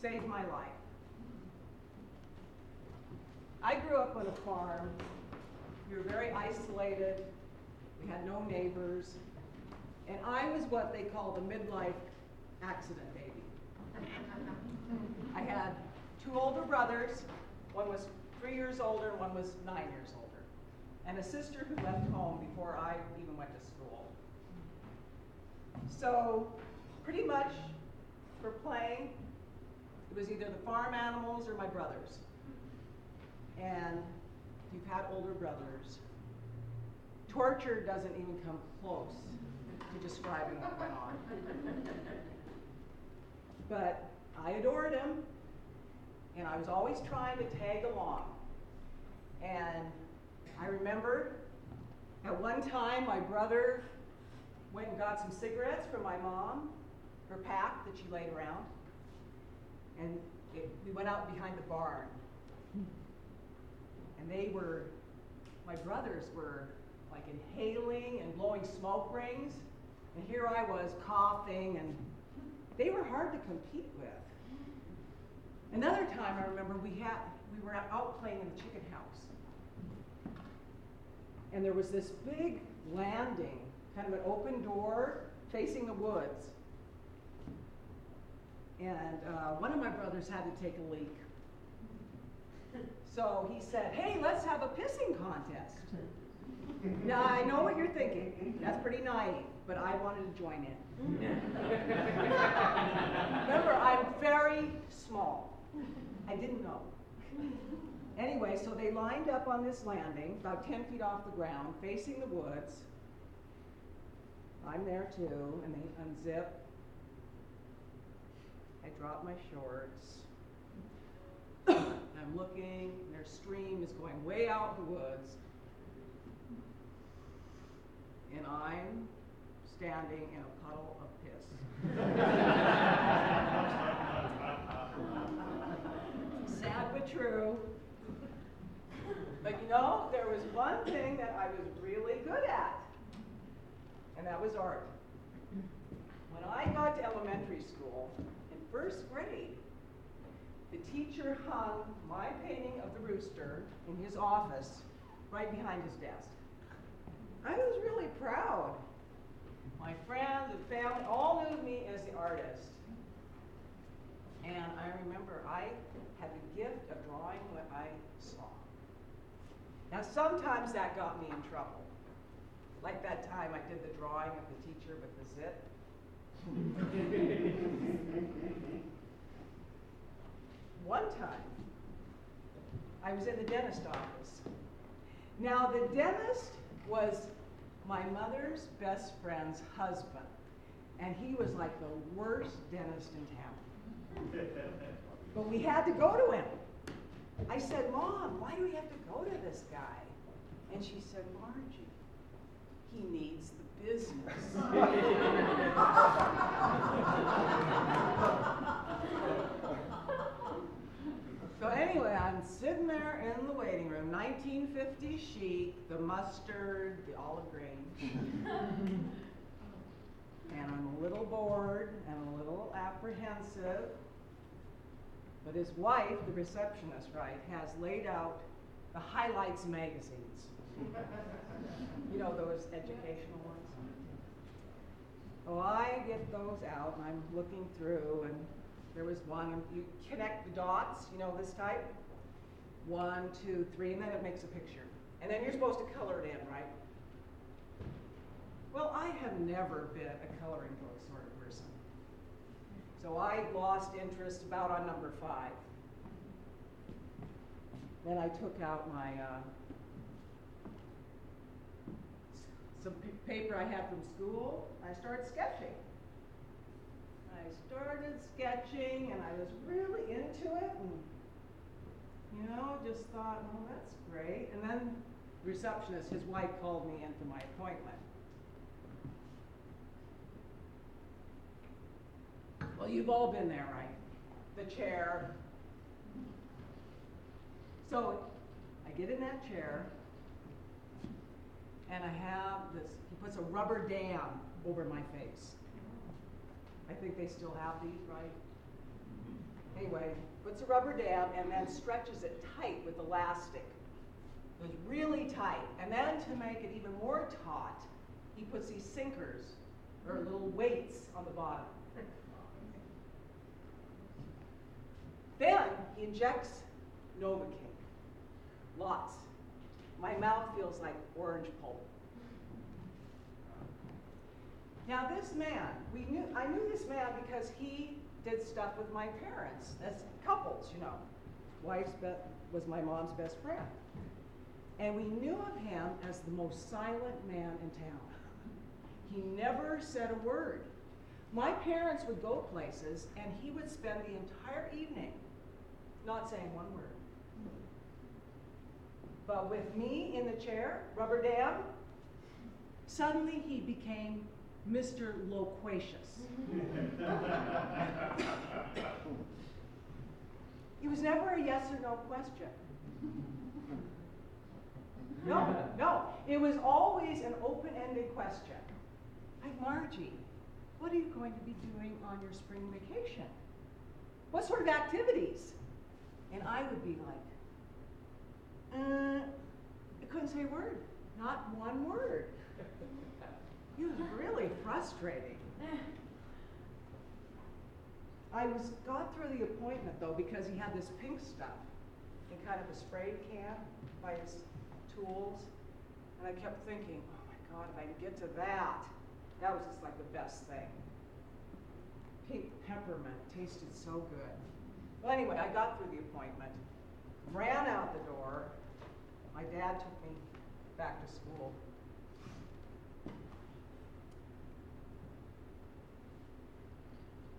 saved my life. I grew up on a farm. We were very isolated. We had no neighbors. And I was what they call the midlife accident baby. I had two older brothers. One was three years older, one was nine years older. And a sister who left home before I even went to school. So, pretty much for playing, it was either the farm animals or my brothers. And if you've had older brothers, torture doesn't even come close to describing what went on. But I adored him, and I was always trying to tag along. And I remember at one time my brother went and got some cigarettes from my mom, her pack that she laid around, and it, we went out behind the barn. And they were, my brothers were like inhaling and blowing smoke rings, and here I was coughing, and they were hard to compete with. Another time I remember we had we were out playing in the chicken house. And there was this big landing, kind of an open door facing the woods. And uh, one of my brothers had to take a leak. So he said, Hey, let's have a pissing contest. now, I know what you're thinking. That's pretty naive, but I wanted to join in. Remember, I'm very small. I didn't know. Anyway, so they lined up on this landing, about 10 feet off the ground, facing the woods. I'm there too, and they unzip. I drop my shorts. I'm looking, and their stream is going way out in the woods. And I'm standing in a puddle of piss. Sad but true. But you know, there was one thing that I was really good at, and that was art. When I got to elementary school, first grade, the teacher hung my painting of the rooster in his office right behind his desk. I was really proud. My friends and family all knew me as the artist. And I remember I had the gift of drawing what I saw. Now, sometimes that got me in trouble. Like that time I did the drawing of the teacher with the zit. One time, I was in the dentist office. Now, the dentist was my mother's best friend's husband, and he was like the worst dentist in town. but we had to go to him. I said, Mom, why do we have to go to this guy? And she said, Margie, he needs the business. so anyway, I'm sitting there in the waiting room, 1950 chic, the mustard, the olive green. and I'm a little bored and a little apprehensive. But his wife, the receptionist, right, has laid out the highlights magazines. you know, those educational ones? Oh, I get those out and I'm looking through, and there was one, and you connect the dots, you know, this type. One, two, three, and then it makes a picture. And then you're supposed to color it in, right? Well, I have never been a coloring book sort of person. So I lost interest about on number five. Then I took out my uh, some p- paper I had from school. I started sketching. I started sketching, and I was really into it, and you know, just thought, well, that's great. And then the receptionist, his wife, called me into my appointment. Well, you've all been there, right? The chair. So I get in that chair, and I have this, he puts a rubber dam over my face. I think they still have these, right? Anyway, puts a rubber dam and then stretches it tight with elastic. It was really tight. And then to make it even more taut, he puts these sinkers, or little weights, on the bottom. Then he injects Novocaine. Lots. My mouth feels like orange pulp. Now this man, we knew I knew this man because he did stuff with my parents as couples, you know. Wife's be- was my mom's best friend. And we knew of him as the most silent man in town. He never said a word. My parents would go places and he would spend the entire evening not saying one word. But with me in the chair, rubber dam, suddenly he became Mr. Loquacious. it was never a yes or no question. No, no. It was always an open ended question. Like, Margie, what are you going to be doing on your spring vacation? What sort of activities? And I would be like, uh, I couldn't say a word. Not one word. It was really frustrating. I was got through the appointment though because he had this pink stuff in kind of a spray can by his tools. And I kept thinking, oh my God, if I could get to that, that was just like the best thing. Pink peppermint tasted so good. Well, anyway, I got through the appointment, ran out the door. My dad took me back to school.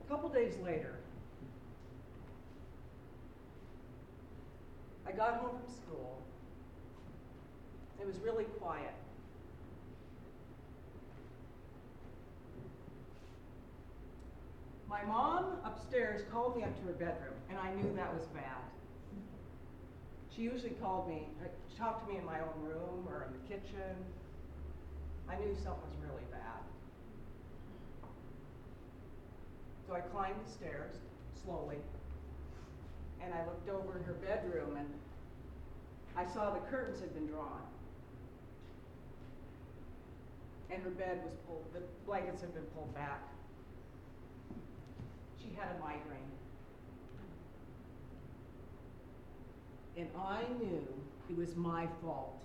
A couple days later, I got home from school. It was really quiet. My mom upstairs called me up to her bedroom, and I knew that was bad. She usually called me, talked to me in my own room or in the kitchen. I knew something was really bad. So I climbed the stairs slowly, and I looked over in her bedroom, and I saw the curtains had been drawn. And her bed was pulled, the blankets had been pulled back. She had a migraine. And I knew it was my fault.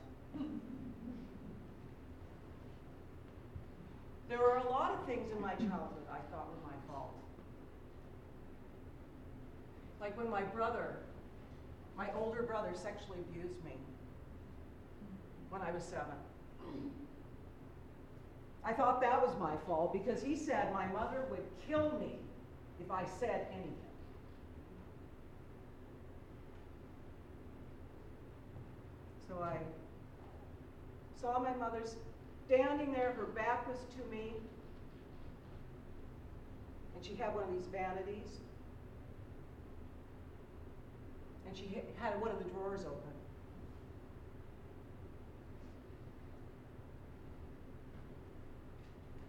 there were a lot of things in my childhood I thought were my fault. Like when my brother, my older brother, sexually abused me when I was seven. I thought that was my fault because he said my mother would kill me if I said anything. So I saw my mother standing there, her back was to me, and she had one of these vanities. And she had one of the drawers open.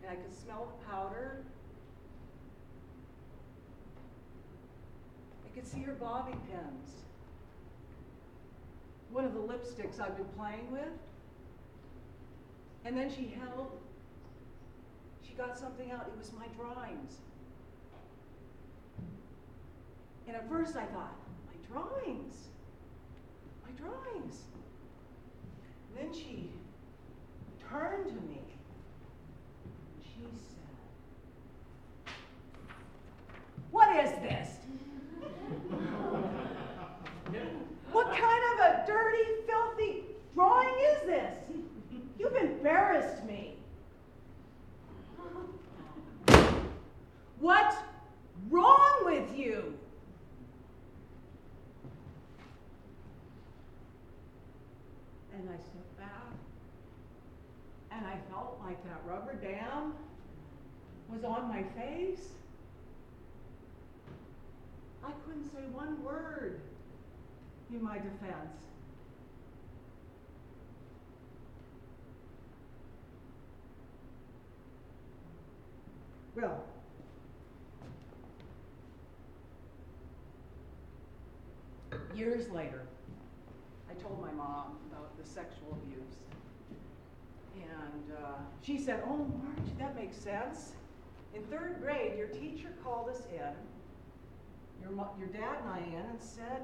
And I could smell the powder. I could see her bobby pins. One of the lipsticks I've been playing with. And then she held, she got something out. It was my drawings. And at first I thought, my drawings, my drawings. And then she turned to me and she said, What is this? what kind of a dirty, filthy drawing is this? You've embarrassed me. What's wrong with you? And I and I felt like that rubber dam was on my face. I couldn't say one word in my defense. Well, years later, I told my mom sexual abuse. And uh, she said, Oh, Marge, that makes sense. In third grade, your teacher called us in, your, your dad and I in, and said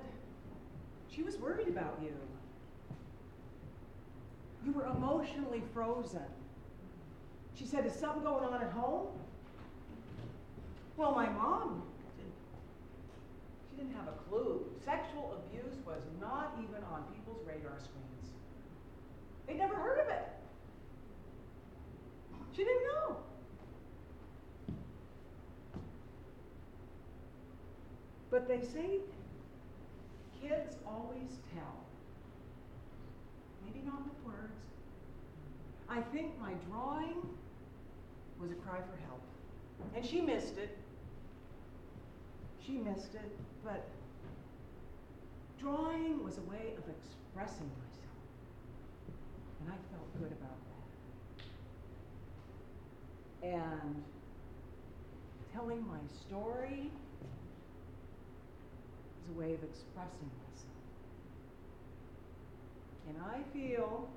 she was worried about you. You were emotionally frozen. She said, Is something going on at home? Well, my mom she didn't have a clue. Sexual abuse was not even on people's radar screens. They'd never heard of it. She didn't know. But they say kids always tell. Maybe not with words. I think my drawing was a cry for help. And she missed it. She missed it, but drawing was a way of expressing myself. And I felt good about that. And telling my story is a way of expressing myself. And I feel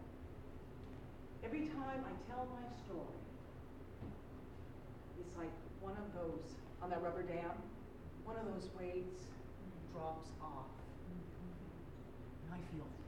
every time I tell my story, it's like one of those, on that rubber dam, one of those weights drops off. Mm-hmm. And I feel.